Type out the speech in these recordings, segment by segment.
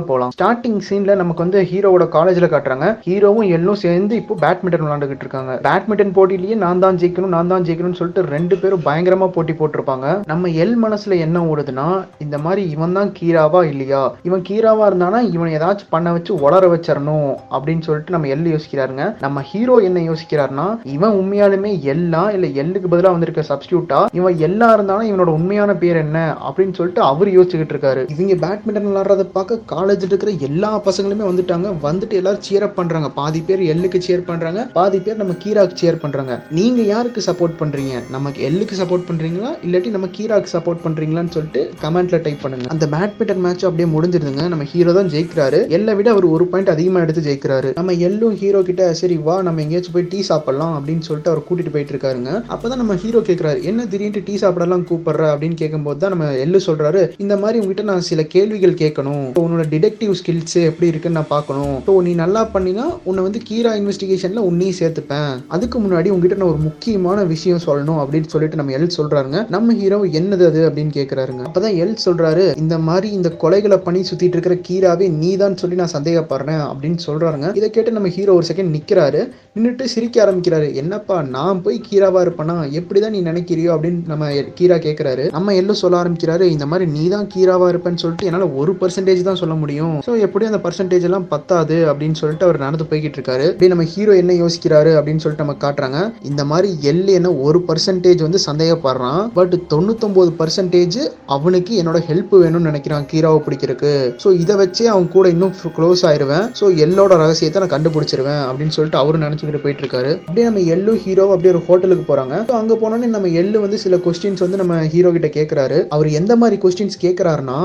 போலாம். ஸ்டார்டிங் சீன்ல நமக்கு வந்து ஹீரோவோட காலேஜ்ல காட்டுறாங்க. ஹீரோவும் எல்லும் சேர்ந்து இப்போ பேட்மிண்டன் விளாண்டுகிட்டு இருக்காங்க. பேட்மிண்டன் போட்டியிலேயே நான் தான் ஜெயிக்கணும் நான் தான் ஜெயிக்கணும்னு சொல்லிட்டு ரெண்டு பேரும் பயங்கரமா போட்டி போட்டிருப்பாங்க. நம்ம எல் மனசுல என்ன ஓடுதுன்னா இந்த மாதிரி இவன் தான் கீராவா இல்லையா? இவன் கீராவா இருந்தானா இவன் ஏதாச்சும் பண்ண வச்சு வளர வச்சிடணும் அப்படின்னு சொல்லிட்டு நம்ம எல் யோசிக்கிறாருங்க. நம்ம ஹீரோ என்ன யோசிக்கிறாருன்னா இவன் உண்மையாலுமே எல்லாம் இல்ல எல்லுக்கு பதிலா வந்திருக்க சப்ஸ்டியூட்டா இவன் எல்லா இருந்தாலும் இவனோட உண்மையான பேர் என்ன? அப்படின்னு சொல்லிட்டு அவர் யோசிச்சுக்கிட்டு இருக்காரு. இவங்க பேட்மிண்டன் விளையாடுறத பார்க்க காலேஜ் இருக்கிற எல்லா பசங்களுமே வந்துட்டாங்க. வந்துட்டு எல்லாரும் சியர் அப் பண்றாங்க. பாதி பேர் எல்லுக்கு சியர் பண்றாங்க. பாதி பேர் நம்ம கீராக்கு சியர் பண்றாங்க. நீங்க யாருக்கு சப்போர்ட் பண்றீங்க? நமக்கு எல்லுக்கு சப்போர்ட் பண்றீங்களா? இல்லாட்டி நம்ம கீராக்கு சப்போர்ட் பண்றீங்களான்னு சொல்லிட்டு கமெண்ட்ல டைப் பண்ணுங்க. அந்த பேட்மிண்டன் மேட்ச் அப்படியே முடிஞ்சிருதுங்க. நம்ம ஹீரோ தான் ஜெயிக்கிறாரு. எல்லை விட அவர் ஒரு பாயிண்ட் அதிகமா எடுத்து ஜெயிக்கிறாரு. நம்ம எல்லும் ஹீரோ கிட்ட சரி வா நம்ம எங்கேயாச்சும் போய் டீ சாப்பிடலாம் அப்படின்னு சொல்லிட்டு அவர் கூட்டிட்டு போயிட்டு இருக்காருங்க. அப்பதான் நம்ம ஹீரோ கேட்கிறாரு என்ன திடீர்னு டீ சாப்பிடலாம் கூப்பிடுற? அப்படின்னு கேட்கும்போது தான் நம்ம எல்லு சொல்றாரு. இந்த மாதிரி உங்ககிட்ட நான் சில கேள்விகள் கேட்கணும். இப்போ உன்னோட டிடெக்டிவ் ஸ்கில்ஸ் எப்படி இருக்குன்னு நான் பார்க்கணும். ஸோ நீ நல்லா பண்ணினா உன்னை வந்து கீரா இன்வெஸ்டிகேஷனில் உன்னையும் சேர்த்துப்பேன். அதுக்கு முன்னாடி உங்ககிட்ட நான் ஒரு முக்கியமான விஷயம் சொல்லணும் அப்படின்னு சொல்லிட்டு நம்ம எல் சொல்றாருங்க. நம்ம ஹீரோ என்னது அது அப்படின்னு கேட்கறாருங்க அப்பதான் எல் சொல்றாரு இந்த மாதிரி இந்த கொலைகளை பண்ணி சுத்திட்டு இருக்கிற கீராவே நீதான் சொல்லி நான் சந்தேகப்படுறேன் அப்படின்னு சொல்றாருங்க. இதை கேட்டு நம்ம ஹீரோ ஒரு செகண்ட் நிற்கிறாரு நின்றுட்டு சிரிக்க ஆரம்பிக்கிறாரு. என்னப்பா நான் போய் கீராவா இருப்பேனா? எப்படிதான் நீ நினைக்கிறியோ அப்படின்னு நம்ம கீரா கேட்கிறாரு நம்ம எல்லாம் சொல்ல ஆரம்பிக்கிறாரு இந்த மாதிரி நீ தான் கீராவா இருப்பேன்னு சொல்லிட்டு என்னால் ஒரு பர்சன்டேஜ் தான் சொல்ல முடியும். ஸோ எப்படியும் அந்த பர்சன்டேஜ் எல்லாம் பத்தாது அப்படின்னு சொல்லிட்டு அவர் நடந்து போய்கிட்டு இருக்காரு. அப்படியே நம்ம ஹீரோ என்ன யோசிக்கிறாரு அப்படின்னு சொல்லிட்டு நம்ம காட்டுறாங்க. இந்த மாதிரி எல் என்ன ஒரு பர்சன்டேஜ் வந்து சந்தேகப்படுறான். பட் தொண்ணூத்தொன்பது பர்சன்டேஜ் அவனுக்கு என்னோட ஹெல்ப் வேணும்னு நினைக்கிறான் கீராவை பிடிக்கிறதுக்கு. ஸோ இதை வச்சே அவன் கூட இன்னும் க்ளோஸ் ஆயிருவேன். ஸோ எல்லோட ரகசியத்தை நான் கண்டுபிடிச்சிருவேன் அப்படின்னு சொல்லிட்டு அவரும் நினைச்சுக்கிட்டு போயிட்டு இருக்காரு. அப்படியே நம்ம எல்லு ஹீரோ அப்படியே ஒரு ஹோட்டலுக்கு போறாங்க. ஸோ அங்க போனோன்னே நம்ம எள்ளு வந்து சில கொஸ்டின்ஸ் வந்து நம்ம ஹீரோ கிட்ட கேட்கறாரு அவர் எந்த மாதிரி கொஸ்டின்ஸ் கேட்கறாருன்னா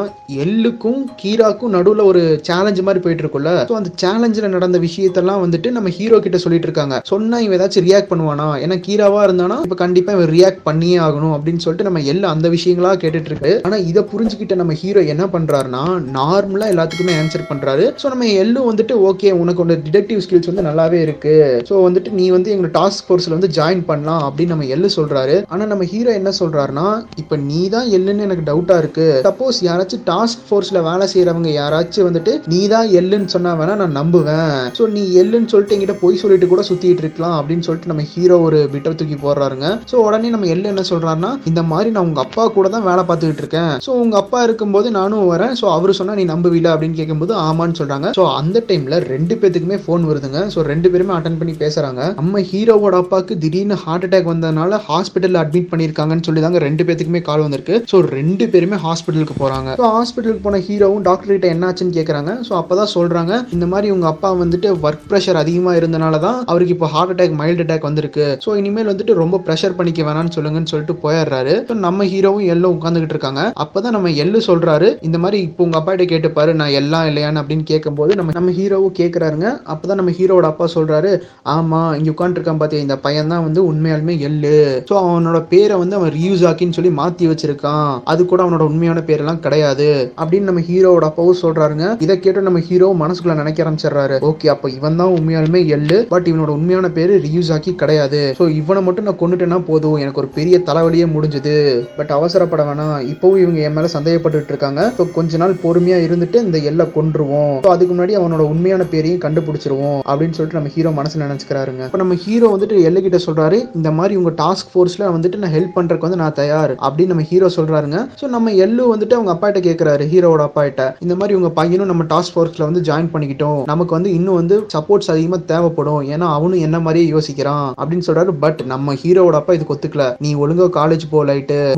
எள்ளுக்கும் கீராக்கும் நடுவில் ஒரு சேலஞ்ச் மாதிரி போயிட்டு இருக்குல்ல ஸோ அந்த சேலஞ்சில் நடந்த விஷயத்தெல்லாம் வந்துட்டு நம்ம ஹீரோ கிட்ட சொல்லிட்டு இருக்காங்க. சொன்னா இவன் ஏதாச்சும் ரியாக்ட் பண்ணுவானா? ஏன்னா கீராவா இருந்தானா இப்போ கண்டிப்பா இவன் ரியாக்ட் பண்ணியே ஆகணும் அப்படின்னு சொல்லிட்டு நம்ம எள்ளு அந்த விஷயங்களா கேட்டுட்டு இருக்கு ஆனா இதை புரிஞ்சுக்கிட்ட நம்ம ஹீரோ என்ன பண்றாருன்னா நார்மலா எல்லாத்துக்குமே ஆன்சர் பண்றாரு. ஸோ நம்ம எள்ளும் வந்துட்டு ஓகே உனக்கு ஒரு டிடெக்டிவ் ஸ்கில்ஸ் வந்து நல்லாவே இருக்கு. ஸோ வந்துட்டு நீ வந்து எங்களை டாஸ்க் ஃபோர்ஸ்ல வந்து ஜாயின் பண்ணலாம் அப்படின்னு நம்ம எள்ளு சொல்றாரு. ஆனா நம்ம ஹீரோ என்ன சொல்றாருன்னா இப்ப நீ தான் எள்ளுன்னு எனக்கு டவுட்டா இருக்கு. சப்போஸ் யாராச்சும் டாஸ்க் ஃபோர்ஸ்ல வேலை செய்யறவங்க யாராச்சும் வந்துட்டு நீ தான் எள்ளுன்னு சொன்னா வேணா நான் நம்புவேன். ஸோ நீ எள்ளுன்னு சொல்லிட்டு என்கிட்ட போய் சொல்லிட்டு கூட சுத்திட்டு இருக்கலாம் அப்படின்னு சொல்லிட்டு நம்ம ஹீரோ ஒரு பிட்டை தூக்கி போடுறாருங்க. ஸோ உடனே நம்ம எள்ளு என்ன சொல்றாருன்னா இந்த மாதிரி நான் உங்க அப்பா கூட தான் வேலை பார்த்துக்கிட்டு இருக்கேன். ஸோ உங்க அப்பா இருக்கும்போது நானும் வரேன். ஸோ அவரு சொன்னா நீ நம்புவீல? அப்படின்னு கேட்கும்போது ஆமான்னு சொல்றாங்க. ஸோ அந்த டைம்ல ரெண்டு பேத்துக்குமே ஃபோன் வருதுங்க. ஸோ ரெண்டு பேருமே அட்டன் பண்ணி பேசுறாங்க. நம்ம ஹீரோவோட அப்பாவுக்கு திடீர்னு ஹார்ட் அட்டாக் வந்ததுனால ஹாஸ்பிட்டல் அட்மிட் பண்ணியிருக்காங்கன்னு சொல்லி தாங்க ரெண்டு பேத்துக்குமே கால் வந்திருக்கு. ஸோ ரெண்டு பேருமே ஹாஸ்பிட்டலுக்கு போறாங்க. ஸோ ஹாஸ்பிட்டலுக்கு போன ஹீரோவும் டாக்டர் கிட்ட என்னாச்சுன்னு கேட்குறாங்க ஸோ அப்போ தான் சொல்கிறாங்க இந்த மாதிரி உங்கள் அப்பா வந்துட்டு ஒர்க் ப்ரெஷர் அதிகமாக இருந்தனால தான் அவருக்கு இப்போ ஹார்ட் அட்டாக் மைல்டு அட்டாக் வந்திருக்கு. ஸோ இனிமேல் வந்துட்டு ரொம்ப ப்ரெஷர் பண்ணிக்க வேணாம்னு சொல்லுங்கன்னு சொல்லிட்டு போயிடுறாரு. ஸோ நம்ம ஹீரோவும் எல்லாம் உட்காந்துக்கிட்டு இருக்காங்க. அப்போ தான் நம்ம எள்ளு சொல்கிறாரு இந்த மாதிரி இப்போ உங்க அப்பா கிட்ட கேட்டுப்பாரு நான் எல்லாம் இல்லையான்னு அப்படின்னு கேட்கும்போது நம்ம நம்ம ஹீரோவும் கேட்கறாருங்க அப்பதான் நம்ம ஹீரோவோட அப்பா சொல்றாரு ஆமா இங்கே உட்காந்துருக்கான் பார்த்தியா இந்த பையன் தான் வந்து உண்மையாலுமே எள்ளு ஸோ அவனோட பேரை வந்து அவன் ரியூஸ் ஆக்கின்னு சொல்லி மாற்றி வச்சிருக்கான். அது கூட அவனோட உண்மையான பேரெல்லாம் கிடையாது. அப்படின்னு நம்ம ஹீரோவோட அப்பாவும் சொல்றாருங்க. இதை கேட்டு நம்ம ஹீரோ மனசுக்குள்ள நினைக்க ஆரம்பிச்சிடுறாரு. ஓகே அப்ப இவன் தான் உண்மையாலுமே எள்ளு பட் இவனோட உண்மையான பேரு ரியூசாக்கி கிடையாது. ஸோ இவனை மட்டும் நான் கொண்டுட்டேன்னா போதும். எனக்கு ஒரு பெரிய தலைவலியே முடிஞ்சது. பட் அவசரப்பட வேணாம். இப்பவும் இவங்க என் மேல சந்தேகப்பட்டுட்டு இருக்காங்க. ஸோ கொஞ்ச நாள் பொறுமையா இருந்துட்டு இந்த எல்லை கொன்றுவோம். அதுக்கு முன்னாடி அவனோட உண்மையான பேரையும் கண்டுபிடிச்சிருவோம் அப்படின்னு சொல்லிட்டு நம்ம ஹீரோ மனசுல நினைச்சுக்கிறாருங்க. இப்போ நம்ம ஹீரோ வந்துட்டு எல்லை கிட்ட சொல்றாரு இந்த மாதிரி உங்க டாஸ்க் ஃபோர்ஸ்ல வந்துட்டு நான் ஹெல்ப் பண்றதுக்கு வந்து நான் தயார் அப்படின்னு நம்ம ஹீரோ சொல்றாருங்க. ஸோ நம்ம எல்லு வந்துட்டு அவங்க அப்பா கிட்ட கேட்கறாரு ஹீரோட அப்பா கிட்ட இந்த மாதிரி இவங்க பையனும் நம்ம டாஸ்க் ஃபோர்ஸ்ல வந்து ஜாயின் பண்ணிக்கிட்டோம். நமக்கு வந்து இன்னும் வந்து சப்போர்ட்ஸ் அதிகமா தேவைப்படும். ஏன்னா அவனும் என்ன மாதிரியே யோசிக்கிறான் அப்படின்னு சொல்றாரு. பட் நம்ம ஹீரோவோட அப்பா இதுக்கு ஒத்துக்கல. நீ ஒழுங்கா காலேஜ் போ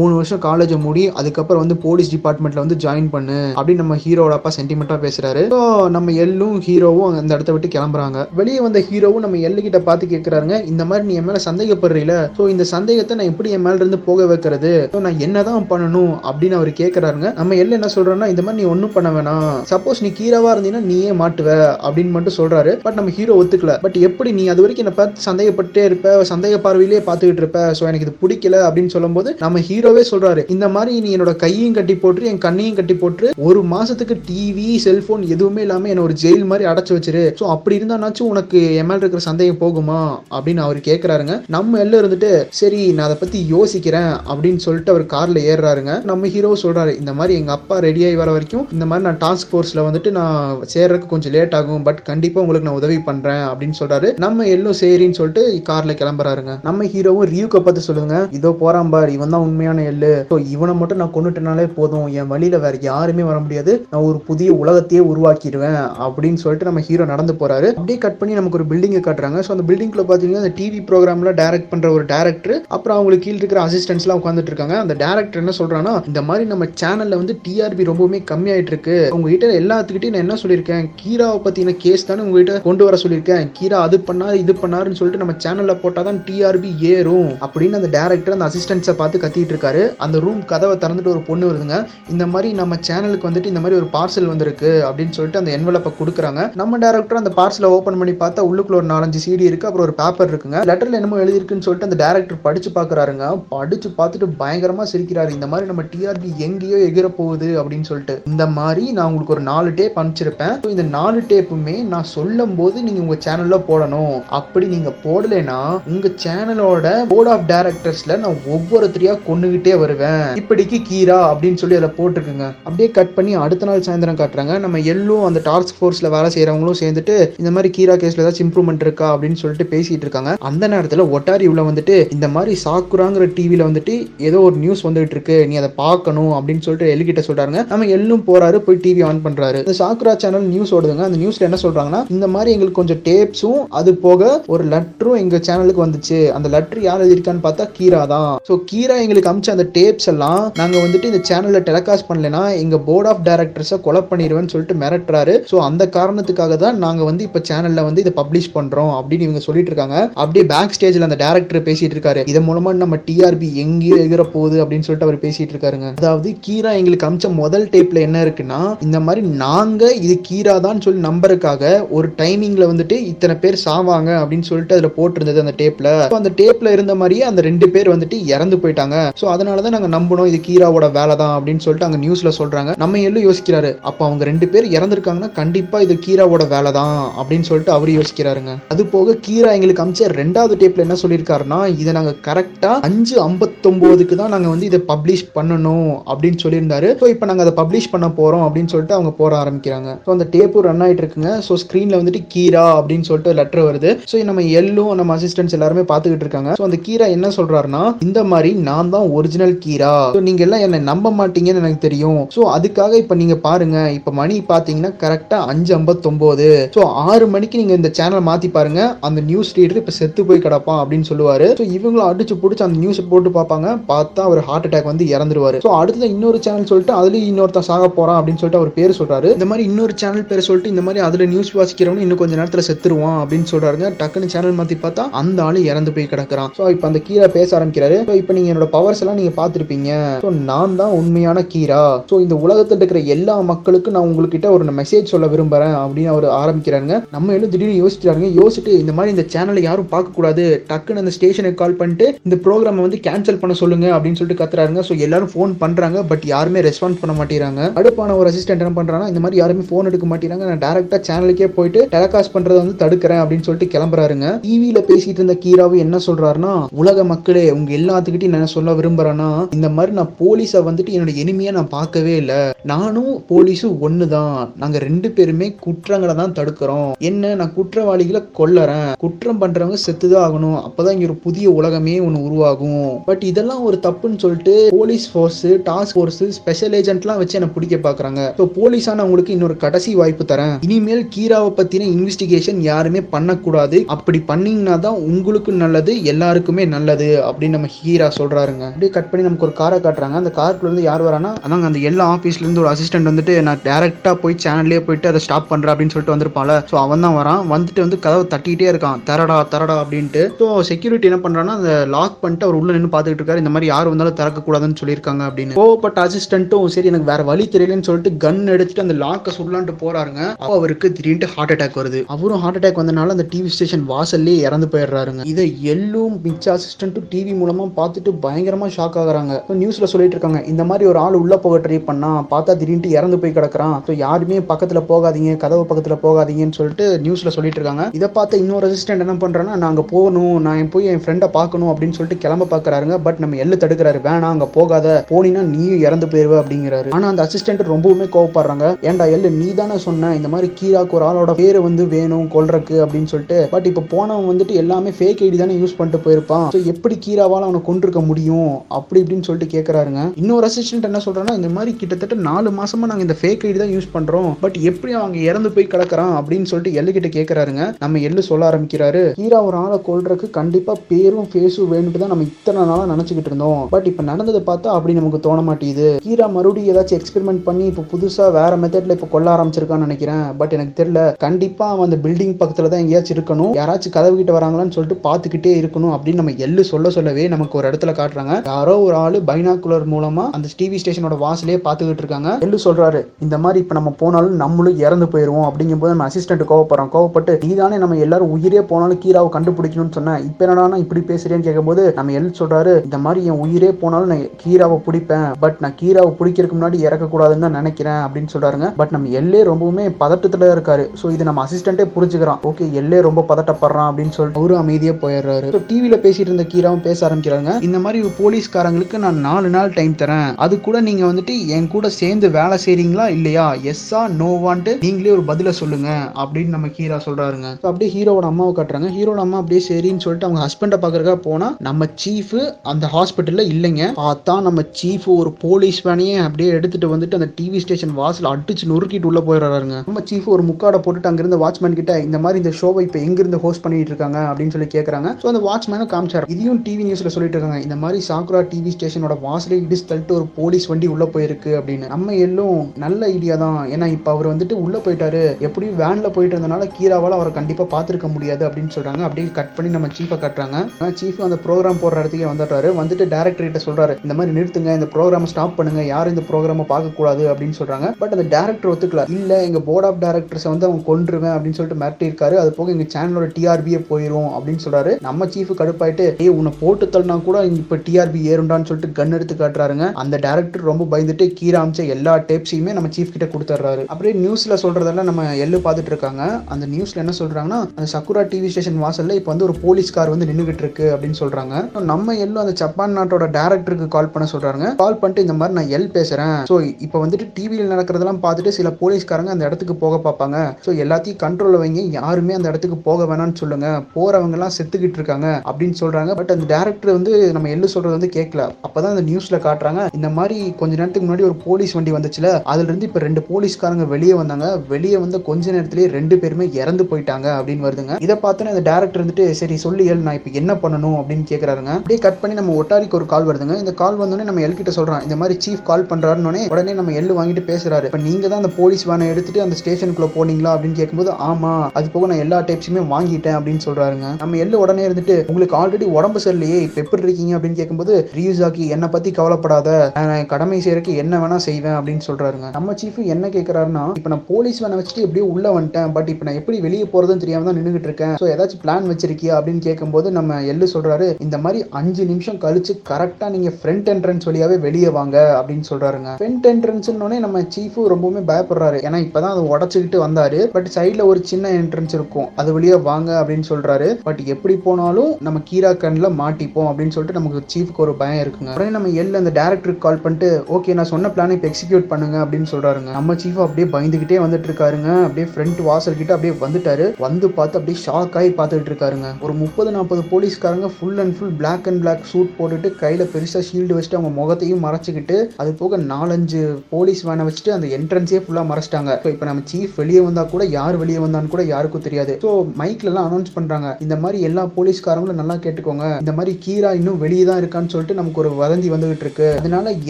மூணு வருஷம் காலேஜ் மூடி அதுக்கப்புறம் வந்து போலீஸ் டிபார்ட்மெண்ட்ல வந்து ஜாயின் பண்ணு அப்படின்னு நம்ம ஹீரோவோட அப்பா சென்டிமெண்டா பேசுறாரு. ஸோ நம்ம எல்லும் ஹீரோவும் அந்த இடத்த விட்டு கிளம்புறாங்க. வெளியே வந்த ஹீரோவும் நம்ம எல்லு கிட்ட பார்த்து கேட்கறாருங்க இந்த மாதிரி நீ என் மேல சந்தேகப்படுறீல. ஸோ இந்த சந்தேகத்தை நான் எப்படி என் மேல இருந்து போக வைக்கிறது? ஸோ நான் என்னதான் பண்ணணும் அப்படின்னு அவர் கேட்கறாருங்க நம்ம எல்ல என்ன சொல்றோம்னா இந்த மாதிரி நீ ஒன்றும் பண்ண வேணாம். சப்போஸ் நீ கீழவா இருந்தீங்கன்னா நீயே மாட்டுவ அப்படின்னு மட்டும் சொல்றாரு. பட் நம்ம ஹீரோ ஒத்துக்கல. பட் எப்படி நீ அது வரைக்கும் என்ன பார்த்து சந்தேகப்பட்டே இருப்ப? சந்தேக பார்வையிலேயே பார்த்துக்கிட்டு இருப்ப? ஸோ எனக்கு இது பிடிக்கல அப்படின்னு சொல்லும்போது நம்ம ஹீரோவே சொல்றாரு. இந்த மாதிரி நீ என்னோட கையையும் கட்டி போட்டு என் கண்ணையும் கட்டி போட்டு ஒரு மாசத்துக்கு டிவி செல்போன் எதுவுமே இல்லாம என்ன ஒரு ஜெயில் மாதிரி அடைச்சு வச்சிரு. ஸோ அப்படி இருந்தானாச்சும் உனக்கு என் மேல இருக்கிற சந்தேகம் போகுமா? அப்படின்னு அவர் கேட்கறாருங்க நம்ம எல்லாம் இருந்துட்டு சரி நான் அதை பத்தி யோசிக்கிறேன் அப்படின்னு சொல்லிட்டு அவர் கார்ல ஏறுறாருங்க. நம்ம ஹீரோ சொல்றாரு இந்த மாதிரி எங்க அப்பா ரெடி ஆகி வர வரைக்கும் இந்த மாதிரி நான் டாஸ்க் டாஸ்க் ஃபோர்ஸில் வந்துட்டு நான் சேர்றதுக்கு கொஞ்சம் லேட் ஆகும் பட் கண்டிப்பாக உங்களுக்கு நான் உதவி பண்றேன் அப்படின்னு சொல்றாரு. நம்ம எல்லும் சரின்னு சொல்லிட்டு கார்ல கிளம்புறாருங்க. நம்ம ஹீரோவும் ரியூக்கை பார்த்து சொல்லுங்க. இதோ போகிறான் பார் இவன் தான் உண்மையான எள்ளு ஸோ இவனை மட்டும் நான் கொண்டுட்டனாலே போதும். என் வழியில வேற யாருமே வர முடியாது. நான் ஒரு புதிய உலகத்தையே உருவாக்கிடுவேன் அப்படின்னு சொல்லிட்டு நம்ம ஹீரோ நடந்து போறாரு. அப்படியே கட் பண்ணி நமக்கு ஒரு பில்டிங்கை காட்டுறாங்க. ஸோ அந்த பில்டிங்கில் பார்த்தீங்கன்னா அந்த டிவி ப்ரோக்ராமில் டைரக்ட் பண்ணுற ஒரு டேரக்டர் அப்புறம் அவங்களுக்கு கீழ் இருக்கிற அசிஸ்டன்ஸ்லாம் உட்காந்துட்டு இருக்காங்க. அந்த டேரக்டர் என்ன சொல்றான்னா இந்த மாதிரி நம்ம சேனலில் வந்து டிஆர்பி ரொம்பவுமே கம்மியாயிட்டு இருக்கு. உங்ககிட்ட எல்லாத்துக்கிட்டையும் நான் என்ன சொல்லியிருக்கேன்? கீராவை பற்றின கேஸ் தானே உங்ககிட்ட கொண்டு வர சொல்லியிருக்கேன். கீரா அது பண்ணாரு இது பண்ணாருன்னு சொல்லிட்டு நம்ம சேனலில் போட்டால் தான் டிஆர்பி ஏறும். அப்படின்னு அந்த டேரக்டர் அந்த அசிஸ்டன்ஸை பார்த்து கத்திட்டு இருக்காரு. அந்த ரூம் கதவை திறந்துட்டு ஒரு பொண்ணு வருதுங்க. இந்த மாதிரி நம்ம சேனலுக்கு வந்துட்டு இந்த மாதிரி ஒரு பார்சல் வந்திருக்கு அப்படின்னு சொல்லிட்டு அந்த என்வலப்பை கொடுக்குறாங்க. நம்ம டேரக்டர் அந்த பார்சலை ஓப்பன் பண்ணி பார்த்தா உள்ளுக்குள்ள ஒரு நாலஞ்சு சீடி இருக்கு அப்புறம் ஒரு பேப்பர் இருக்குங்க. லெட்டர்ல என்னமோ எழுதிருக்குன்னு சொல்லிட்டு அந்த டேரக்டர் படிச்சு பாக்குறாருங்க படிச்சு பார்த்துட்டு பயங்கரமா சிரிக்கிறாரு. இந்த மாதிரி நம்ம டிஆர்பி எங்கேயோ எகிர போகுது அப்படின்னு சொல்லிட்டு. இந்த மாதிரி நான் உங்களுக்கு ஒரு நாலு டேப் அனுப்பிச்சிருப்பேன். இந்த நாலு டேப்புமே நான் சொல்லும் போது நீங்க உங்க சேனல்ல போடணும். அப்படி நீங்க போடலைன்னா உங்க சேனலோட போர்ட் ஆஃப் டைரக்டர்ஸ்ல நான் ஒவ்வொருத்தரையா கொண்டுகிட்டே வருவேன். இப்படிக்கு கீரா அப்படின்னு சொல்லி அதில் போட்டிருக்குங்க. அப்படியே கட் பண்ணி அடுத்த நாள் சாயந்தரம் காட்டுறாங்க. நம்ம எல்லும் அந்த டாஸ்க் ஃபோர்ஸில் வேலை செய்யறவங்களும் சேர்ந்துட்டு இந்த மாதிரி கீரா கேஸ்ல ஏதாச்சும் இம்ப்ரூவ்மெண்ட் இருக்கா அப்படின்னு சொல்லிட்டு பேசிட்டு இருக்காங்க. அந்த நேரத்துல ஒட்டாரி உள்ள வந்துட்டு இந்த மாதிரி சாக்குராங்கிற டிவில வந்துட்டு ஏதோ ஒரு நியூஸ் வந்துட்டு இருக்கு. நீ அதை பார்க்கணும் அப்படின்னு சொல்லிட்டு எல்கிட்ட சொல்றாங்க நம்ம எல்லும் போறாரு போய் டிவி ஆன் பண்றாரு. இந்த சாக்ரா சேனல் நியூஸ் ஓடுதுங்க. அந்த நியூஸ்ல என்ன சொல்றாங்கன்னா இந்த மாதிரி எங்களுக்கு கொஞ்சம் டேப்ஸும் அது போக ஒரு லெட்டரும் எங்க சேனலுக்கு வந்துச்சு. அந்த லெட்டர் யார் எழுதியிருக்கான்னு பார்த்தா கீரா தான். ஸோ கீரா எங்களுக்கு அமிச்ச அந்த டேப்ஸ் எல்லாம் நாங்க வந்துட்டு இந்த சேனல்ல டெலகாஸ்ட் பண்ணலைன்னா எங்க போர்ட் ஆஃப் டைரக்டர்ஸை கொலை பண்ணிடுவேன்னு சொல்லிட்டு மிரட்டுறாரு. ஸோ அந்த காரணத்துக்காக தான் நாங்க வந்து இப்ப சேனல்ல வந்து இதை பப்ளிஷ் பண்றோம் அப்படின்னு இவங்க சொல்லிட்டு இருக்காங்க. அப்படியே பேக் ஸ்டேஜ்ல அந்த டேரக்டர் பேசிட்டு இருக்காரு. இதன் மூலமா நம்ம டிஆர்பி எங்கேயோ எகிற போகுது அப்படின்னு சொல்லிட்டு அவர் பேசிட்டு இருக்காருங்க. அதாவது கீரா எங்களுக்கு அமிச்ச முதல் டேப்ல என்ன இருக்குன்னா இந்த மாதிரி நாங்கள் இது கீரா தான் சொல்லி நம்பருக்காக ஒரு டைமிங்கில் வந்துட்டு இத்தனை பேர் சாவாங்க அப்படின்னு சொல்லிட்டு அதில் போட்டிருந்தது அந்த டேப்ல அந்த டேப்ல இருந்த மாதிரியே அந்த ரெண்டு பேர் வந்துட்டு இறந்து போயிட்டாங்க. ஸோ அதனால தான் நாங்கள் நம்பணும் இது கீராவோட வேலை தான் அப்படின்னு சொல்லிட்டு அங்கே நியூஸில் சொல்கிறாங்க நம்ம எல்லாம் யோசிக்கிறாரு அப்போ அவங்க ரெண்டு பேர் இறந்துருக்காங்கன்னா கண்டிப்பாக இது கீராவோட வேலை தான் அப்படின்னு சொல்லிட்டு அவர் யோசிக்கிறாருங்க. அது போக கீரா எங்களுக்கு அமிச்ச ரெண்டாவது டேப்ல என்ன சொல்லியிருக்காருன்னா இதை நாங்கள் கரெக்டாக அஞ்சு ஐம்பத்தொம்போதுக்கு தான் நாங்கள் வந்து இதை பப்ளிஷ் பண்ணணும் அப்படின்னு சொல்லியிருந்தாரு. ஸோ இப்போ நாங்கள் அதை பப்ளிஷ் பண்ண போறோம் அப்படின்னு சொல்லிட்டு அவங்க போற ஆரம்பிக்கிறாங்க. ஸோ அந்த டேப்பு ரன் ஆயிட்டு இருக்குங்க ஸோ ஸ்க்ரீனில் வந்துட்டு கீரா அப்படின்னு சொல்லிட்டு லெட்டர் வருது. ஸோ நம்ம எல்லும் நம்ம அசிஸ்டன்ஸ் எல்லாருமே பார்த்துக்கிட்டு இருக்காங்க. ஸோ அந்த கீரா என்ன சொல்றாருன்னா இந்த மாதிரி நான் தான் ஒரிஜினல் கீரா. ஸோ நீங்க எல்லாம் என்னை நம்ப மாட்டீங்கன்னு எனக்கு தெரியும். ஸோ அதுக்காக இப்போ நீங்க பாருங்க. இப்போ மணி பார்த்தீங்கன்னா கரெக்டா அஞ்சு ஐம்பத்தொம்போது ஸோ ஆறு மணிக்கு நீங்க இந்த சேனல் மாத்தி பாருங்க. அந்த நியூஸ் ரீடர் இப்போ செத்து போய் கிடப்பான் அப்படின்னு சொல்லுவாரு. ஸோ இவங்களும் அடிச்சு பிடிச்சி அந்த நியூஸ் போட்டு பார்ப்பாங்க. பார்த்தா அவர் ஹார்ட் அட்டாக் வந்து இறந்துருவாரு. ஸோ அடுத்தது இன்னொரு சேனல் சொல்லிட்டு அதுலயும் இன்னொருத்தன் சாக போறான் அப்படின்னு சொல்லிட்டு அவர் பேர் சொல்றாரு. இந்த மாதிரி இன்னொரு சேனல் பேர் சொல்லிட்டு இந்த மாதிரி அதுல நியூஸ் வாசிக்கிறவனு இன்னும் கொஞ்ச நேரத்துல செத்துருவான் அப்படின்னு சொல்கிறாருங்க டக்குன்னு சேனல் மாத்தி பார்த்தா அந்த ஆளு இறந்து போய் கிடக்குறான். ஸோ இப்போ அந்த கீரா பேச ஆரம்பிக்கிறாரு. ஸோ இப்போ நீங்க என்னோட பவர்ஸ் எல்லாம் நீங்க பார்த்துருப்பீங்க. ஸோ நான் தான் உண்மையான கீரா. ஸோ இந்த உலகத்தில் இருக்கிற எல்லா மக்களுக்கும் நான் உங்ககிட்ட ஒரு மெசேஜ் சொல்ல விரும்புறேன் அப்படின்னு அவர் ஆரம்பிக்கிறாருங்க. நம்ம எல்லாம் திடீர்னு யோசிக்கிறாருங்க? யோசிச்சுட்டு இந்த மாதிரி இந்த சேனலை யாரும் பார்க்கக்கூடாது டக்குன்னு அந்த ஸ்டேஷனுக்கு கால் பண்ணிட்டு இந்த ப்ரோக்ராமை வந்து கேன்சல் பண்ண சொல்லுங்க அப்படின்னு சொல்லிட்டு கத்துறாருங்க. ஸோ எல்லாரும் ஃபோன் பண்றாங்க. பட் யாருமே ரெஸ்பான்ஸ் பண்ண மாட்டேங்கிறாங்க. அடுப்பான ஒரு அசிஸ்டன்ட் என்ன பண்ணுறான்னா இந்த மாதிரி யாருமே ஃபோன் எடுக்க மாட்டேங்கிறாங்க. நான் டேரக்டா சேனலுக்கே போயிட்டு டெலகாஸ்ட் பண்றதை வந்து தடுக்கிறேன் அப்படின்னு சொல்லிட்டு கிளம்புறாருங்க. டிவியில பேசிட்டு இருந்த கீராவு என்ன சொல்றாருன்னா உலக மக்களே உங்க எல்லாத்துக்கிட்டையும் நான் சொல்ல விரும்புறேன்னா இந்த மாதிரி நான் போலீஸை வந்துட்டு என்னோட எனிமையா நான் பார்க்கவே இல்லை. நானும் போலீஸும் ஒண்ணுதான். நாங்க ரெண்டு பேருமே குற்றங்களை தான் தடுக்கிறோம். என்ன நான் குற்றவாளிகளை கொல்லறேன். குற்றம் பண்றவங்க செத்துதான் ஆகணும். அப்பதான் இங்க ஒரு புதிய உலகமே ஒன்று உருவாகும். பட் இதெல்லாம் ஒரு தப்புன்னு சொல்லிட்டு police force task force special ஏஜென்ட்லாம் வச்சு என்னை பிடிக்க பாக்குறாங்க ஸோ போலீஸான உங்களுக்கு இன்னொரு கடைசி வாய்ப்பு தரேன். இனிமேல் கீராவை பத்தின இன்வெஸ்டிகேஷன் யாருமே பண்ணக்கூடாது. அப்படி பண்ணீங்கன்னா தான் உங்களுக்கு நல்லது எல்லாருக்குமே நல்லது அப்படின்னு நம்ம ஹீரா சொல்றாருங்க. அப்படியே கட் பண்ணி நமக்கு ஒரு காரை காட்டுறாங்க. அந்த காருக்குள்ள இருந்து யார் வரானா அதாங்க அந்த எல்லா ஆஃபீஸ்ல இருந்து ஒரு அசிஸ்டன்ட் வந்துட்டு நான் டேரக்டா போய் சேனல்லே போயிட்டு அதை ஸ்டாப் பண்றேன் அப்படின்னு சொல்லிட்டு வந்திருப்பால ஸோ அவன் தான் வரான். வந்துட்டு வந்து கதவை தட்டிக்கிட்டே இருக்கான். தரடா தரடா அப்படின்ட்டு. ஸோ செக்யூரிட்டி என்ன பண்றான்னா அந்த லாக் பண்ணிட்டு அவர் உள்ள நின்று பார்த்துட்டு இருக்காரு. இந்த மாதிரி யார் வந்தாலும் திறக்க கூடாதுன்னு சொல்லியிருக்காங்க அப்படின்னு. கோவப்பட்ட அசிஸ்டன்ட்டும் சரி எனக்கு வேற வழி தெரியலன்னு சொல்லிட்டு கன் எடுத்துட்டு அந்த லாக்கை சுடலான்ட்டு போறாருங்க. அப்போ அவருக்கு திடீர்னு ஹார்ட் அட்டாக் வருது. அவரும் ஹார்ட் அட்டாக் வந்தனால அந்த டிவி ஸ்டேஷன் வாசல்லே இறந்து போயிடுறாருங்க. இதை எல்லும் மிச்ச அசிஸ்டன்ட்டும் டிவி மூலமா பார்த்துட்டு பயங்கரமா ஷாக் ஆகுறாங்க. நியூஸ்ல சொல்லிட்டு இருக்காங்க இந்த மாதிரி ஒரு ஆள் உள்ள போக ட்ரை பண்ணா பார்த்தா திடீர்னு இறந்து போய் கிடக்குறான். ஸோ யாருமே பக்கத்துல போகாதீங்க கதவு பக்கத்துல போகாதீங்கன்னு சொல்லிட்டு நியூஸ்ல சொல்லிட்டு இருக்காங்க. இதை பார்த்த இன்னொரு அசிஸ்டன்ட் என்ன பண்றான்னா நாங்க போகணும் நான் போய் என் ஃப்ரெண்டை பார்க்கணும் அப்படின்னு சொல்லிட்டு கிளம்ப பார்க்கறாருங்க. பட் நம்ம எள்ளு தடுக்கிறாரு. வேணாம் அங்க போகாத. போனீங்கன்னா நீயும் இறந்து போயிருவ அப்படிங்கிறாரு. ஆனா அந்த அசிஸ்டன்ட் ரொம்பவுமே கோவப்படுறாங்க. ஏன்டா எள்ளு நீ தானே சொன்ன இந்த மாதிரி கீராக்கு ஒரு ஆளோட பேரு வந்து வேணும் கொல்றக்கு அப்படின்னு சொல்லிட்டு. பட் இப்போ போனவன் வந்துட்டு எல்லாமே ஃபேக் ஐடி தானே யூஸ் பண்ணிட்டு போயிருப்பான். ஸோ எப்படி கீராவால் அவனை கொண்டிருக்க முடியும்? அப்படி இப்படின்னு சொல்லிட்டு கேட்கறாருங்க இன்னொரு அசிஸ்டன்ட் என்ன சொல்றான்னா இந்த மாதிரி கிட்டத்தட்ட நாலு மாசமா நாங்கள் இந்த ஃபேக் ஐடி தான் யூஸ் பண்றோம். பட் எப்படி அவங்க இறந்து போய் கிடக்குறான் அப்படின்னு சொல்லிட்டு எள்ளு கிட்ட கேட்கறாருங்க நம்ம எள்ளு சொல்ல ஆரம்பிக்கிறாரு. கீரா ஒரு ஆளை கொல்றதுக்கு கண்டிப்பா பேரும் ஃபேஸும் வேணும்ட்டு தான் நம்ம இத்தனை நாளாக நினச்சிக்கிட்டு இருந்தோம். பட் இப்போ நடந்ததை பார்த்தா அப்படி நமக்கு தோண மாட்டேங்குது. கீரா மறுபடியும் ஏதாச்சும் எக்ஸ்பெரிமெண்ட் பண்ணி இப்போ புதுசாக வேற மெத்தட்ல இப்போ கொல்ல ஆரம்பிச்சிருக்கான்னு நினைக்கிறேன். பட் எனக்கு தெரியல. கண்டிப்பாக அவன் அந்த பில்டிங் பக்கத்தில் தான் எங்கேயாச்சும் இருக்கணும். யாராச்சும் கதவு கிட்ட வராங்களான்னு சொல்லிட்டு பார்த்துக்கிட்டே இருக்கணும் அப்படின்னு நம்ம எள்ளு சொல்ல சொல்லவே நமக்கு ஒரு இடத்துல காட்டுறாங்க. யாரோ ஒரு ஆள் பைனாக்குலர் மூலமா அந்த டிவி ஸ்டேஷனோட வாசலே பார்த்துக்கிட்டு இருக்காங்க. எள்ளு சொல்றாரு இந்த மாதிரி இப்போ நம்ம போனாலும் நம்மளும் இறந்து போயிடுவோம் அப்படிங்கும்போது நம்ம அசிஸ்டன்ட் கோவப்படுறோம். கோவப்பட்டு நீதானே நம்ம எல்லாரும் உயிரே போனாலும் கீராவை கண்டுபிடிக்கணும்னு சொன்னேன் இப்போ என்னடா இப்படி பேசுறேன்னு கேட்கும்போது நம்ம எள்ளு சொல்றாரு இந்த மாதிரி என் உயிரே போனாலும் நான் கீராவை பிடிப்பேன். பட் நான் கீராவை பிடிக்கிறதுக்கு முன்னாடி இறக்கக்கூடாதுன்னு தான் நினைக்கிறேன். அப்படின்னு சொல்றாருங்க. பட் நம்ம எல்லே ரொம்பவுமே பதட்டத்துல இருக்காரு. ஸோ இது நம்ம அசிஸ்டன்ட்டே புரிஞ்சுக்கிறான். ஓகே எல்லே ரொம்ப பதட்டப்படுறான் அப்படின்னு சொல்லிட்டு அவரும் அமைதியா போயிடுறாரு. ஸோ டிவியில பேசிட்டு இருந்த கீராவும் பேச ஆரம்பிக்கிறாங்க. இந்த மாதிரி போலீஸ்காரங்களுக்கு நான் நாலு நாள் டைம் தரேன். அது கூட நீங்க வந்துட்டு என் கூட சேர்ந்து வேலை செய்றீங்களா இல்லையா? எஸ்ஸா நோவான்ட்டு நீங்களே ஒரு பதில சொல்லுங்க அப்படின்னு நம்ம ஹீரா சொல்றாருங்க. அப்படியே ஹீரோட அம்மாவை காட்டுறாங்க. ஹீரோட அம்மா அப்படியே சரின்னு சொல்லிட்டு அவங்க ஹஸ்பண்டை பாக்குறக்கா போனா நம்ம சீஃப் அந்த ஹாஸ்பிட்டல்ல இல்லைங்க. பார்த்தா நம்ம சீஃப் ஒரு போலீஸ் வேனையே அப்படியே எடுத்துட்டு வந்துட்டு அந்த டிவி ஸ்டேஷன் வாசல் அடிச்சு நொறுக்கிட்டு உள்ள போயிடுறாருங்க. நம்ம சீஃப் ஒரு முக்காடை போட்டுட்டு அங்கிருந்த வாட்ச்மேன் கிட்ட இந்த மாதிரி இந்த ஷோவை இப்போ எங்கிருந்து ஹோஸ்ட் பண்ணிட்டு இருக்காங்க? அப்படின்னு சொல்லி கேட்கறாங்க ஸோ அந்த வாட்ச்மேனும் காமிச்சாரு. இதையும் டிவி நியூஸ்ல சொல்லிட்டு இருக்காங்க. இந்த மாதிரி சாக்குரா டிவி ஸ்டேஷனோட வாசலே இடிச்சு தள்ளிட்டு ஒரு போலீஸ் வண்டி உள்ள போயிருக்கு அப்படின்னு. நம்ம எல்லாம் நல்ல ஐடியா தான். ஏன்னா இப்போ அவர் வந்துட்டு உள்ள போயிட்டாரு. எப்படியும் வேன்ல போயிட்டு இருந்தனால கீராவால அவரை கண்டிப்பா பார்த்துருக்க முடியாது அப்படின்னு சொல்றாங்க. அப்படியே கட் பண்ணி நம்ம சீஃபை கட்டுறாங்க. சீஃப் அந்த ப்ரோக்ராம் போடுற இடத்துக்கே வந்துட்டாரு வந்துட்டு டேரக்டர் கிட்ட சொல்றாரு. இந்த மாதிரி நிறுத்துங்க. இந்த ப்ரோக்ராம் ஸ்டாப் பண்ணுங்க. யாரும் இந்த ப்ரோக்ராமை பார்க்க கூடாது அப்படின்னு சொல்றாங்க. பட் அந்த டேரக்டர் ஒத்துக்கல. இல்ல எங்க போர்ட் ஆஃப் டேரக்டர்ஸ் வந்து அவங்க கொண்டுருவேன் அப்படின்னு சொல்லிட்டு மிரட்டி இருக்காரு. அது போக எங்க சேனலோட டிஆர்பியே போயிரும் அப்படின்னு சொல்றாரு. நம்ம சீஃப் கடுப்பாயிட்டு ஏ உன்னை போட்டு தள்ளினா கூட இப்ப டிஆர்பி ஏறுண்டான்னு சொல்லிட்டு கன் எடுத்து காட்டுறாருங்க. அந்த டேரக்டர் ரொம்ப பயந்துட்டு கீராமிச்ச எல்லா டேப்ஸையுமே நம்ம சீஃப் கிட்ட கொடுத்துட்றாரு அப்படியே நியூஸ்ல சொல்றதெல்லாம் நம்ம எள்ளு பார்த்துட்டு இருக்காங்க. அந்த நியூஸ்ல என்ன சொல்றாங்கன்னா அந்த சக்குரா டிவி ஸ்டேஷன் வாசல்ல இப்போ வந்து ஒரு போலீஸ் கார் வந்து நின்றுகிட்டு இருக்கு அப்படின்னு சொல்றாங்க. நம்ம எல்லு அந்த ஜப்பான் நாட்டோட டேரக்டருக்கு கால் பண்ண சொல்றாங்க கால் பண்ணிட்டு இந்த மாதிரி நான் எல் பேசுறேன். ஸோ இப்போ வந்துட்டு டிவியில் நடக்கிறதெல்லாம் பார்த்துட்டு சில போலீஸ்காரங்க அந்த இடத்துக்கு போக பார்ப்பாங்க. ஸோ எல்லாத்தையும் கண்ட்ரோலில் வைங்க. யாருமே அந்த இடத்துக்கு போக வேணாம்னு சொல்லுங்க. போறவங்க எல்லாம் செத்துக்கிட்டு இருக்காங்க அப்படின்னு சொல்றாங்க. பட் அந்த டேரக்டர் வந்து நம்ம எள்ளு சொல்றது வந்து கேட்கல அப்பதான் அந்த நியூஸ்ல காட்டுறாங்க. இந்த மாதிரி கொஞ்ச நேரத்துக்கு முன்னாடி ஒரு போலீஸ் வண்டி வந்துச்சுல. அதுல இருந்து இப்ப ரெண்டு போலீஸ்காரங்க வெளியே வந்தாங்க. வெளியே வந்து கொஞ்ச நேரத்திலேயே ரெண்டு பேருமே இறந்து போயிட்டாங்க அப்படின்னு வருதுங்க. இதை பார்த்தோன்னே அந்த டேரக்டர் வந்துட்டு சரி சொல்லி எல் நான் இப்போ என்ன பண்ணணும்? அப்படின்னு கேட்கறாருங்க அப்படியே கட் பண்ணி நம்ம ஒட்டாரிக்கு ஒரு கால் வருதுங்க. இந்த கால் வந்தோடனே நம்ம எல் கிட்ட சொல்றான் இந்த மாதிரி சீஃப் கால் பண்றாருன்னு உடனே நம்ம எள்ளு வாங்கிட்டு பேசுறாரு. இப்ப நீங்க தான் அந்த போலீஸ் வேனை எடுத்துட்டு அந்த ஸ்டேஷனுக்குள்ள போனீங்களா அப்படின்னு கேட்கும்போது ஆமா அது போக நான் எல்லா டைப்ஸுமே வாங்கிட்டேன் அப்படின்னு சொல்றாருங்க. நம்ம எள்ளு உடனே இருந்துட்டு உங்களுக்கு ஆல்ரெடி உடம்பு சரியில்லையே இப்போ எப்படி இருக்கீங்க? அப்படின்னு கேட்கும்போது ரியூஸாக்கி என்னை பத்தி கவலைப்படாத. நான் கடமை செய்யறதுக்கு என்ன வேணா செய்வேன் அப்படின்னு சொல்றாருங்க. நம்ம சீஃப் என்ன கேட்கறாருன்னா இப்போ நான் போலீஸ் வேனை வச்சுட்டு எப்படியோ உள்ள வந்துட்டேன். பட் இப்ப நான் எப்படி வெளியே போறதுன்னு தெரியாம தான் நின்றுட்டு இருக்கேன். ஸோ ஏதாச்சும் பிளான் வச்சிருக்கியா? அப்படின்னு கேட்கும்போது நம்ம எள்ளு சொல்றாரு இந்த மாதிரி அஞ்சு நிமிஷம் கழிச்சு கரெக்டா நீங்க ஃப்ரண்ட் என்ட்ரன்ஸ் வழியாவே வெளியே வாங்க அப்படின்னு சொல்றாருங்க. ஃப்ரண்ட் என்ட்ரன்ஸ்னோடனே நம்ம சீஃபும் ரொம்பவுமே பயப்படுறாரு. ஏன்னா இப்பதான் அதை உடச்சுக்கிட்டு வந்தாரு. பட் சைட்ல ஒரு சின்ன என்ட்ரன்ஸ் இருக்கும். அது வழியா வாங்க அப்படின்னு சொல்றாரு. பட் எப்படி போனாலும் நம்ம கீரா கண்ல மாட்டிப்போம் அப்படின்னு சொல்லிட்டு நமக்கு சீஃபுக்கு ஒரு பயம் இருக்குங்க. உடனே நம்ம எல்ல அந்த டேரக்டருக்கு கால் பண்ணிட்டு ஓகே நான் சொன்ன பிளானை இப்போ எக்ஸிக்யூட் பண்ணுங்க அப்படின்னு சொல்றாருங்க. நம்ம சீஃப் அப்படியே பயந்துகிட்டே வந்துட்டு இருக்காருங்க. அப்படியே ஃப்ரண்ட் வாசல் கிட்ட அப்படியே வந்துட்டாரு. வந்து பார்த்து அப்படியே ஷாக் ஆகி பார்த்துட்டு இருக்காருங்க. ஒரு முப்பது நாற்பது போலீஸ்காரங்க full and full black and black suit போட்டுட்டு கையில பெருசா ஷீல்டு வச்சுட்டு அவங்க முகத்தையும் மறைச்சிக்கிட்டு அது போக நாலஞ்சு போலீஸ் வேனை வச்சுட்டு அந்த என்ட்ரன்ஸே ஃபுல்லா மறைச்சிட்டாங்க. ஸோ இப்போ நம்ம சீஃப் வெளியே வந்தால் கூட யார் வெளியே வந்தான்னு கூட யாருக்கும் தெரியாது. ஸோ மைக்ல எல்லாம் அனௌன்ஸ் பண்றாங்க. இந்த மாதிரி எல்லா போலீஸ்காரங்களும் நல்லா கேட்டுக்கோங்க. இந்த மாதிரி கீரா இன்னும் வெளியே தான் இருக்கான்னு சொல்லிட்டு நமக்கு ஒரு வதந்தி வந்துகிட்டு இருக்கு. அதனால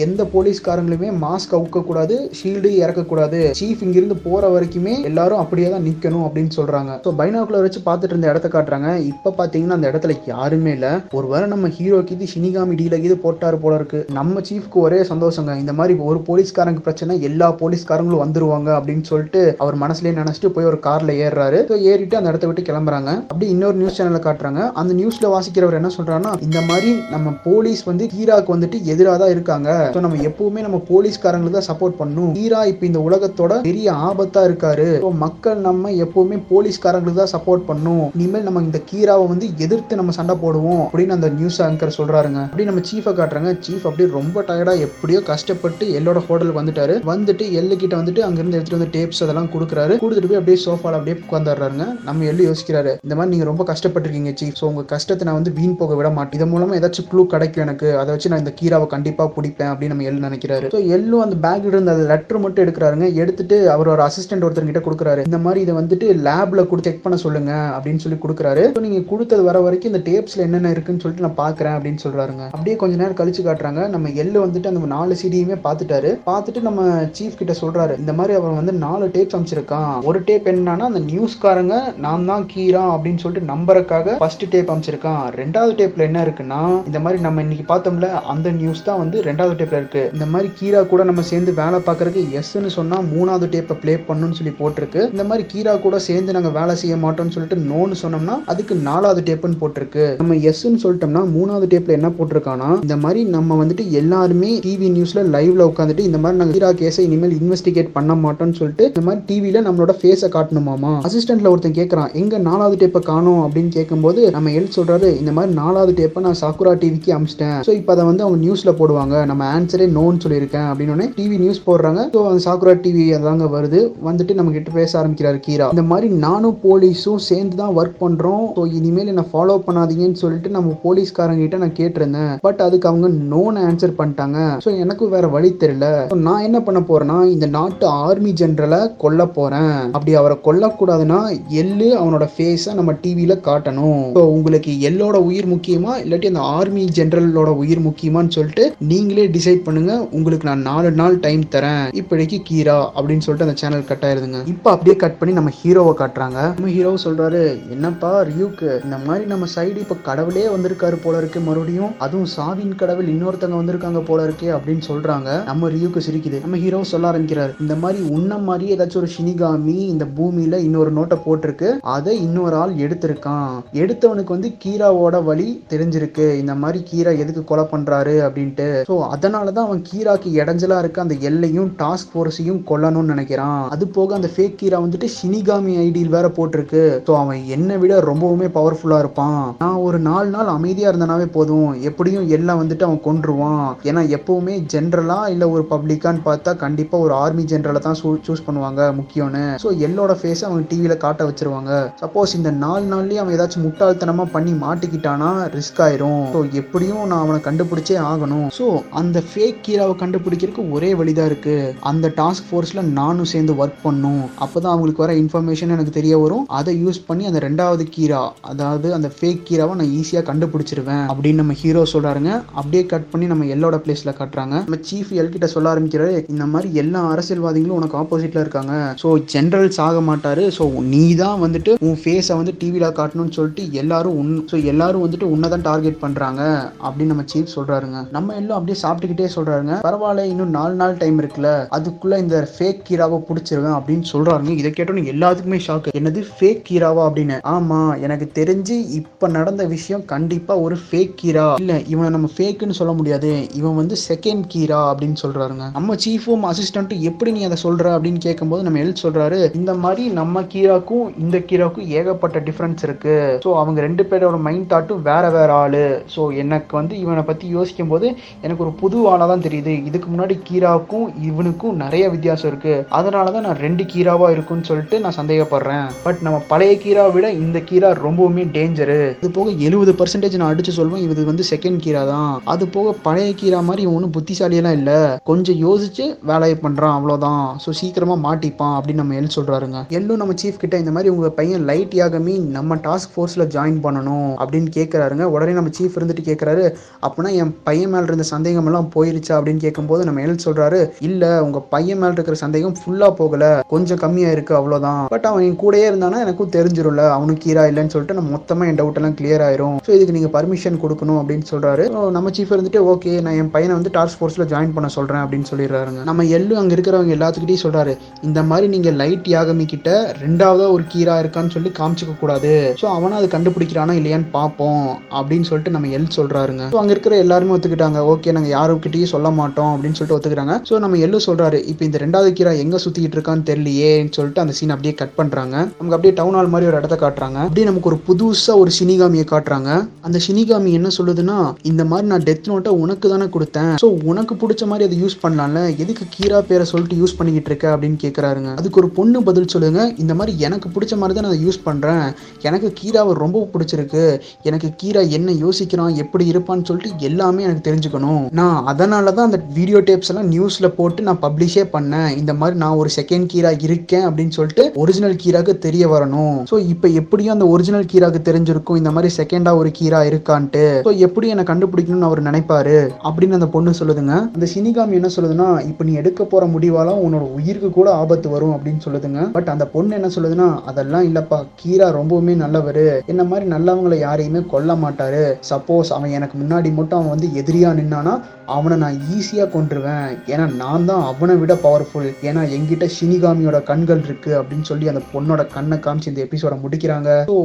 எந்த போலீஸ்காரங்களுமே மாஸ்க் அவுக்கக்கூடாது ஷீல்டு இறக்கக்கூடாது. சீஃப் இங்கிருந்து போற வரைக்குமே எல்லாரும் அப்படியே தான் நிற்கணும் அப்படின்னு சொல்கிறாங்க ஸோ பைனாக்குலர் வச்சு பார்த்துட்டு இருந்த இடத்த காட்டுறாங்க. இப்போ பார்த்தீங்கன்னா அந்த இடத்துல யாருமே இல்ல. ஒருவேளை நம்ம ஹீரோக்கு இது ஷினிகாமி டீல இது போட்டார் போல இருக்கு. நம்ம சீஃப்க்கு ஒரே சந்தோஷங்க. இந்த மாதிரி ஒரு போலீஸ்காரங்க பிரச்சனை எல்லா போலீஸ்காரங்களும் வந்துருவாங்க அப்படின்னு சொல்லிட்டு அவர் மனசுலயே நினைச்சிட்டு போய் ஒரு கார்ல ஏறுறாரு. ஸோ ஏறிட்டு அந்த இடத்த விட்டு கிளம்புறாங்க. அப்படி இன்னொரு நியூஸ் சேனல்ல காட்டுறாங்க. அந்த நியூஸ்ல வாசிக்கிறவர் என்ன சொல்றாருன்னா இந்த மாதிரி நம்ம போலீஸ் வந்து ஹீராக்கு வந்துட்டு எதிராக தான் இருக்காங்க. ஸோ நம்ம எப்பவுமே நம்ம போலீஸ்காரங்களுக்கு தான் சப்போர்ட் பண்ணணும். ஹீரா இப்போ இந்த உலகத்தோட பெரிய ஆபத்தா இருக்காரு. ஸோ மக்கள் நம்ம எப்பவுமே போலீஸ்காரங்களுக்கு தான் சப்போர்ட் பண்ணணும். இனிமேல் நம்ம இந்த கீராவை வந்து எதிர்த்து நம்ம சண்டை போடுவோம் அப்படின்னு அந்த நியூஸ் ஆங்கர் சொல்றாருங்க. அப்படி நம்ம சீஃபை காட்டுறாங்க. சீஃப் அப்படியே ரொம்ப டயர்டா எப்படியோ கஷ்டப்பட்டு எல்லோட ஹோட்டலுக்கு வந்துட்டாரு. வந்துட்டு எள்ளு கிட்ட வந்துட்டு அங்கிருந்து எடுத்துட்டு வந்து டேப்ஸ் அதெல்லாம் கொடுக்குறாரு. கொடுத்துட்டு போய் அப்படியே சோஃபால அப்படியே உட்காந்துடுறாருங்க நம்ம எள்ளு யோசிக்கிறாரு இந்த மாதிரி நீங்க ரொம்ப கஷ்டப்பட்டிருக்கீங்க சீஃப் ஸோ உங்க கஷ்டத்தை நான் வந்து வீண் போக விட மாட்டேன். இதன் மூலமா ஏதாச்சும் க்ளூ கிடைக்கும் எனக்கு. அதை வச்சு நான் இந்த கீராவை கண்டிப்பா பிடிப்பேன் அப்படின்னு நம்ம எள்ளு நினைக்கிறாரு. ஸோ எள்ளு அந்த பேக்கில் இருந்த அந்த லெட்டர் மட்டும் எடுக்கிறாருங்க. எடுத்துட்டு அவர் ஒரு அசிஸ்டன்ட் ஒருத்தர் கிட்ட கொடுக்குறாரு. இந்த மாதிரி இதை வந்துட்டு லேப்ல கொடுத்து செக் பண்ண சொல்லுங்க அப்படின்னு சொல்லி கொடுக்குறாரு. ஸோ நீங்க கொடுத்தது வர வரைக்கும் இந்த டேப்ஸ்ல என்னென்ன இருக்குன்னு சொல்லிட்டு நான் பாக்குறேன் அப்படின்னு சொல்றாருங்க. அப்படியே கொஞ்ச நேரம் கழிச்சு காட்டுறாங்க. நம்ம எள்ளு வந்துட்டு அந்த நாலு சிடியுமே பார்த்துட்டாரு. பார்த்துட்டு நம்ம சீஃப் கிட்ட சொல்றாரு இந்த மாதிரி அவன் வந்து நாலு டேப்ஸ் அமைச்சிருக்கான் ஒரு டேப் என்னன்னா அந்த நியூஸ்காரங்க நான் தான் கீரா அப்படின்னு சொல்லிட்டு நம்பருக்காக ஃபர்ஸ்ட் டேப் அமைச்சிருக்கான் ரெண்டாவது டேப்ல என்ன இருக்குன்னா இந்த மாதிரி நம்ம இன்னைக்கு பார்த்தோம்ல அந்த நியூஸ் தான் வந்து ரெண்டாவது டேப்ல இருக்கு. இந்த மாதிரி கீரா கூட நம்ம சேர்ந்து வேலை பார்க்கறதுக்கு எஸ்ன்னு சொன்னா மூணாவது டேப்பை ப்ளே பண்ணுன்னு சொல்லி போட்டிருக்கு. இந்த மாதிரி கீரா கூட சேர்ந்து நாங்க வேலை செய்ய மாட்டோம்னு சொல்லிட்டு நோன்னு சொன்னோம்னா அதுக்கு நாலாவது டேப்புன்னு போட்டிருக்கு. நம்ம எஸ்ன்னு சொல்லிட்டோம்னா மூணாவது டேப்ல என்ன போட்டிருக்கானா இந்த மாதிரி நம்ம வந்துட்டு எல்லாருமே டிவி நியூஸ்ல லைவ்ல உட்காந்துட்டு இந்த மாதிரி நாங்க கீரா கேஸை இனிமேல் இன்வெஸ்டிகேட் பண்ண மாட்டோம்னு சொல்லிட்டு இந்த மாதிரி டிவியில நம்மளோட ஃபேஸை காட்டணுமாமா? அசிஸ்டன்ட்ல ஒருத்தன் கேட்கறான் எங்க நாலாவது டேப்பை காணும்? அப்படின்னு கேட்கும்போது நம்ம எல் சொல்றாரு இந்த மாதிரி நாலாவது டேப்பை நான் சாக்குரா டிவிக்கு அமிச்சிட்டேன். ஸோ இப்போ அதை வந்து அவங்க நியூஸ்ல போடுவாங்க நம்ம ஆன்சரே நோன்னு சொல்லியிருக்கேன். அப்படின்னு டிவி நியூஸ் போடுறாங்க. ஸோ அந்த சாக்குரா டிவி அதாங்க வருது. வந்துட்டு நம்ம கிட்ட பேச ஆரம்பிக்கிறாரு கீரா. இந்த மாதிரி நானும் போலீஸும் சேர்ந்து தான் ஒர்க் பண்றோம். ஸோ இனிமேல் என்ன ஃபாலோ பண்ணாதீங்கன்னு சொல்லிட்டு நம்ம போலீஸ்காரங்க கிட்ட நான் கேட்டிருந்தேன். பட் அதுக்கு அவங்க நோன் ஆன்சர் பண்ணிட்டாங்க. ஸோ எனக்கும் வேற வழி தெரியல. நான் என்ன பண்ண போறேன்னா இந்த நாட்டு ஆர்மி ஜென்ரலை கொல்ல போறேன். அப்படி அவரை கொல்லக்கூடாதுன்னா எள்ளு அவனோட ஃபேஸை நம்ம டிவியில காட்டணும். ஸோ உங்களுக்கு எல்லோட உயிர் முக்கியமா இல்லாட்டி அந்த ஆர்மி ஜென்ரலோட உயிர் முக்கியமான்னு சொல்லிட்டு நீங்களே டிசைட் பண்ணுங்க. உங்களுக்கு நான் நாலு நாள் டைம் தரேன். இப்படிக்கு கீரா அப்படின்னு சொல்லிட்டு அந்த சேனல் கட் ஆயிருதுங்க இப்போ அப்படியே கட் பண்ணி நம்ம ஹீரோவை காட்டுறாங்க. நம்ம ஹீரோ சொல்றாரு என்னப்பா ரியூக்கு இந்த மாதிரி நம்ம சைடு இப்போ கடவுளே வந்திருக்காரு போல இருக்கு. மறுபடியும் அதுவும் சாவின் கடவுள் இன்னொருத்தவங்க வந்திருக்காங்க போல இருக்கே அப்படின்னு சொல்றாங்க. நம்ம ரியூக்கு சிரிக்குது. நம்ம ஹீரோ சொல்ல ஆரம்பிக்கிறாரு. இந்த மாதிரி உன்ன மாதிரி ஏதாச்சும் ஒரு ஷினிகாமி இந்த பூமியில இன்னொரு நோட்டை போட்டிருக்கு. அதை இன்னொரு ஆள் எடுத்திருக்கான். எடுத்தவனுக்கு வந்து கீராவோட வழி தெரிஞ்சிருக்கு. இந்த மாதிரி கீரா எதுக்கு கொலை பண்றாரு அப்படின்ட்டு. ஸோ அதனாலதான் அவன் கீராக்கு இடைஞ்சலா இருக்க அந்த எல்லையும் டாஸ்க் ஃபோர்ஸையும் கொல்லணும்னு நினைக்கிறான். அது போக அந்த ஃபேக் கீரா வந்துட்டு ஷினிகாமி ஐடியில் வேற போட்டிருக்கு. ஸோ அவன் என்னை விட ரொம்பவுமே பவர்ஃபுல்லா இருப்பான். நான் ஒரு நாலு நாள் அமைதியா இருந்தனாவே போதும். எப்படியும் எல்லாம் வந்துட்டு அவன் கொன்றுவான். ஏன்னா எப்பவுமே ஜென்ரலா இல்ல ஒரு பப்ளிக்கான்னு பார்த்தா கண்டிப்பாக ஒரு ஆர்மி ஜென்ரலை தான் சூஸ் பண்ணுவாங்க முக்கியம்னு. ஸோ எல்லோட ஃபேஸை அவங்க டிவியில் காட்ட வச்சிருவாங்க. சப்போஸ் இந்த நாலு நாள்லயே அவன் ஏதாச்சும் முட்டாள்தனமாக பண்ணி மாட்டிக்கிட்டானா ரிஸ்க் ஆயிரும். ஸோ எப்படியும் நான் அவனை கண்டுபிடிச்சே ஆகணும். ஸோ அந்த ஃபேக் கீராவை கண்டுபிடிக்கிறதுக்கு ஒரே வழிதான் இருக்கு. அந்த டாஸ்க் ஃபோர்ஸில் நானும் சேர்ந்து ஒர்க் பண்ணும். அப்பதான் அவங்களுக்கு வர இன்ஃபர்மேஷன் எனக்கு தெரிய வரும். அதை யூஸ் பண்ணி அந்த ரெண்டாவது கீரா அதாவது அந்த ஃபேக் கீராவை நான் ஈஸியாக கண்டுபிடிச்சிருவேன் அப்படின்னு நம்ம ஹீரோ சொல்கிறாருங்க அப்படியே கட் பண்ணி நம்ம எல்லோட பிளேஸில் காட்டுறாங்க. நம்ம சீஃப் எல்கிட்ட சொல்ல ஆரம்பிக்கிறாரு இந்த மாதிரி எல்லா அரசியல்வாதிகளும் உனக்கு ஆப்போசிட்ல இருக்காங்க. ஸோ ஜென்ரல்ஸ் ஆக மாட்டாரு. ஸோ நீ தான் வந்துட்டு உன் ஃபேஸை வந்து டிவியில காட்டணும்னு சொல்லிட்டு எல்லாரும் உன் ஸோ எல்லாரும் வந்துட்டு உன்னை தான் டார்கெட் பண்றாங்க அப்படின்னு நம்ம சீஃப் சொல்றாருங்க. நம்ம எல்லாம் அப்படியே சாப்பிட்டுக்கிட்டே சொல்றாருங்க. பரவாயில்ல இன்னும் நாலு நாள் டைம் இருக்குல்ல. அதுக்குள்ள இந்த ஃபேக் கீராவை பிடிச்சிருவேன் அப்படின்னு சொல்றாருங்க. இதை கேட்டோன்னு எல்லாத்துக்குமே ஷாக் என்னது ஃபேக் கீராவா அப்படின்னு? ஆமா எனக்கு தெரிஞ்சு இப்ப நடந்த விஷயம் கண்டிப்பா ஒரு ஃபேக் கீரா. இல்ல இவன் நம்ம ஃபேக்குன்னு சொல்ல முடியாது. இவன் வந்து செகண்ட் கீரா அப்படின்னு சொல்றாருங்க. நம்ம சீஃபும் அசிஸ்டன்ட்டும் எப்படி நீ அதை சொல்ற அப்படின்னு கேட்கும்போது நம்ம எழுதி சொல்றாரு இந்த மாதிரி நம்ம கீராக்கும் இந்த கீராக்கும் ஏகப்பட்ட டிஃபரன்ஸ் இருக்கு. ஸோ அவங்க ரெண்டு பேரோட மைண்ட் தாட்டும் வேற வேற ஆளு. ஸோ எனக்கு வந்து இவனை பத்தி யோசிக்கும் போது எனக்கு ஒரு புது ஆளாக தான் தெரியுது. இதுக்கு முன்னாடி கீராவுக்கும் இவனுக்கும் நிறைய வித்தியாசம் இருக்கு. அதனால தான் நான் ரெண்டு கீராவா இருக்குன்னு சொல்லிட்டு நான் சந்தேகப்படுறேன். பட் நம்ம பழைய கீராவை விட இந்த கீரா ரொம்பவுமே டேஞ்சரு இது போக எழுபது பர்சன்டேஜ் நான் அடிச்சு சொல்வேன். இது வந்து செகண்ட் கீரா தான். அது போக பழைய கீரா மாதிரி இவன் ஒன்றும் புத்திசாலியெல்லாம் இல்லை. கொஞ்சம் யோசிச்சு வேலையை பண்ணுறான் அவ்வளோதான் ஸோ சீக்கிரமா மாட்டிப்பான் அப்படின்னு நம்ம எல் சொல்கிறாருங்க எல்லும் நம்ம சீஃப் கிட்ட இந்த மாதிரி உங்கள் பையன் லைட் யாகமி நம்ம டாஸ்க் ஃபோர்ஸில் ஜாயின் பண்ணணும் அப்படின்னு கேட்கறாருங்க உடனே நம்ம சீஃப் இருந்துட்டு கேட்குறாரு அப்படின்னா என் பையன் மேலே இருந்த சந்தேகம் எல்லாம் போயிருச்சா? அப்படின்னு கேட்கும்போது நம்ம எல் சொல்கிறாரு இல்லை உங்கள் பையன் மேலே இருக்கிற சந்தேகம் ஃபுல்லாக போகலை. கொஞ்சம் கம்மியாக இருக்கு அவ்வளோதான் பட் அவன் என் கூடயே இருந்தானா எனக்கும் தெரிஞ்சிடும்ல அவனுக்கு கீரா இல்லைன்னு சொல்லிட்டு நம்ம மொத்தமாக என் டவுட் எல்லாம் கிளியர் ஆயிரும். ஸோ இதுக்கு நீங்கள் பர்மிஷன் கொடுக்கணும் அப்படின்னு சொல்கிறாரு நம்ம சீஃப் இருந்துட்டு ஓகே நான் என் பையனை வந்து டாஸ்க் ஃபோர்ஸில் ஜாயின் பண்ண சொல்கிறேன் அப்படின்னு சொல்லிடுறாருங்க. நம்ம எள்ளு அங்கே இருக்கிறவங்க எல்லாத்துக்கிட்டையும் சொல்கிறாரு இந்த மாதிரி நீங்கள் லைட் யாகமி கிட்ட ரெண்டாவதா ஒரு கீரா இருக்கான்னு சொல்லி காமிச்சிக்க கூடாது. ஸோ அவனை அது கண்டுபிடிக்கிறானா இல்லையான்னு பார்ப்போம் அப்படின்னு சொல்லிட்டு நம்ம எல் சொல்கிறாருங்க ஸோ அங்கே இருக்கிற எல்லாருமே ஒத்துக்கிட்டாங்க. ஓகே நாங்கள் யாருக்கிட்டையும் சொல்ல மாட்டோம் அப்படின்னு சொல்லிட்டு ஒத்துக்கிறாங்க. ஸோ நம்ம எள்ளு சொல்கிறாரு இப்போ இந்த ரெண்டாவது கீரா எங்கே சுற்றிக்கிட்டு இருக்கான்னு தெரியலையேன்னு சொல்லிட்டு அந்த சீன் அப்படியே கட் பண்ணுறாங்க நமக்கு அப்படியே டவுன் ஹால் மாதிரி ஒரு இடத்த காட்டுறாங்க. அப்படியே நமக்கு ஒரு புதுசாக ஒரு சினிகாமியை காட்டுறாங்க. அந்த சினிகாமி என்ன சொல்லுதுன்னா இந்த மாதிரி நான் டெத் நோட்டை உனக்கு தானே கொடுத்தேன். ஸோ உனக்கு பிடிச்ச மாதிரி அதை யூஸ் பண்ணலாம்ல. எதுக்கு கீரா பேரை சொல்லிட்டு யூஸ் பண்ணிக்கிட்டு இருக்க அப்படின்னு கேட்குறாருங்க அதுக்கு ஒரு பொண்ணு பதில் சொல்லுங்க. இந்த மாதிரி எனக்கு பிடிச்ச மாதிரி தான் நான் யூஸ் பண்ணுறேன் எனக்கு கீராவை ரொம்ப பிடிச்சிருக்கு. எனக்கு கீரா என்ன யோசிக்கிறான் எப்படி இருப்பான்னு சொல்லிட்டு எல்லாமே எனக்கு தெரிஞ்சுக்கணும். நான் அதனால தான் அந்த வீடியோ டேப்ஸ் எல்லாம் நியூஸில் போட்டு நான் பப்ளிஷே பண்ணேன். இந்த மாதிரி நான் ஒரு செகண்ட் கீரா இருக்கேன் அப்படின்னு சொல்லிட்டு ஒரிஜினல் கீராக்கு தெரிய வரணும். ஸோ இப்போ எப்படியும் அந்த ஒரிஜினல் கீராக்கு தெரிஞ்சிருக்கும். இந்த மாதிரி செகண்டாக ஒரு கீரா இருக்கான்ட்டு. ஸோ எப்படி என்னை கண்டுபிடிக்கணும்னு அவர் நினைப்பாரு அப்படின்னு அந்த பொண்ணு சொல்லுதுங்க. அந்த சினிகாமி என்ன சொல்லுதுன்னா இப்போ நீ எடுக்க போற முடிவாலாம் உன்னோட உயிருக்கு கூட ஆபத்து வரும் அப்படின்னு சொல்லுதுங்க. பட் அந்த பொண்ணு என்ன சொல்லுதுன்னா அதெல்லாம் இல்லப்பா கீரா ரொம்பவுமே நல்லவர். என்ன மாதிரி நல்லவங்களை யாரையுமே கொல்ல மாட்டாரு. சப்போஸ் அவன் எனக்கு முன்னாடி மட்டும் அவன் வந்து எதிரியா நின்னானா அவனை நான் ஈஸியாக கொண்டுருவேன் ஏன்னா நான் தான் அவனை விட பவர்ஃபுல் ஏன்னா என்கிட்ட ஷினிகாமியோட கண்கள் இருக்கு. அப்படின்னு சொல்லி அந்த பொண்ணோட கண்ணை காமிச்சு இந்த எபிசோட முடிக்கிறாங்க. ஸோ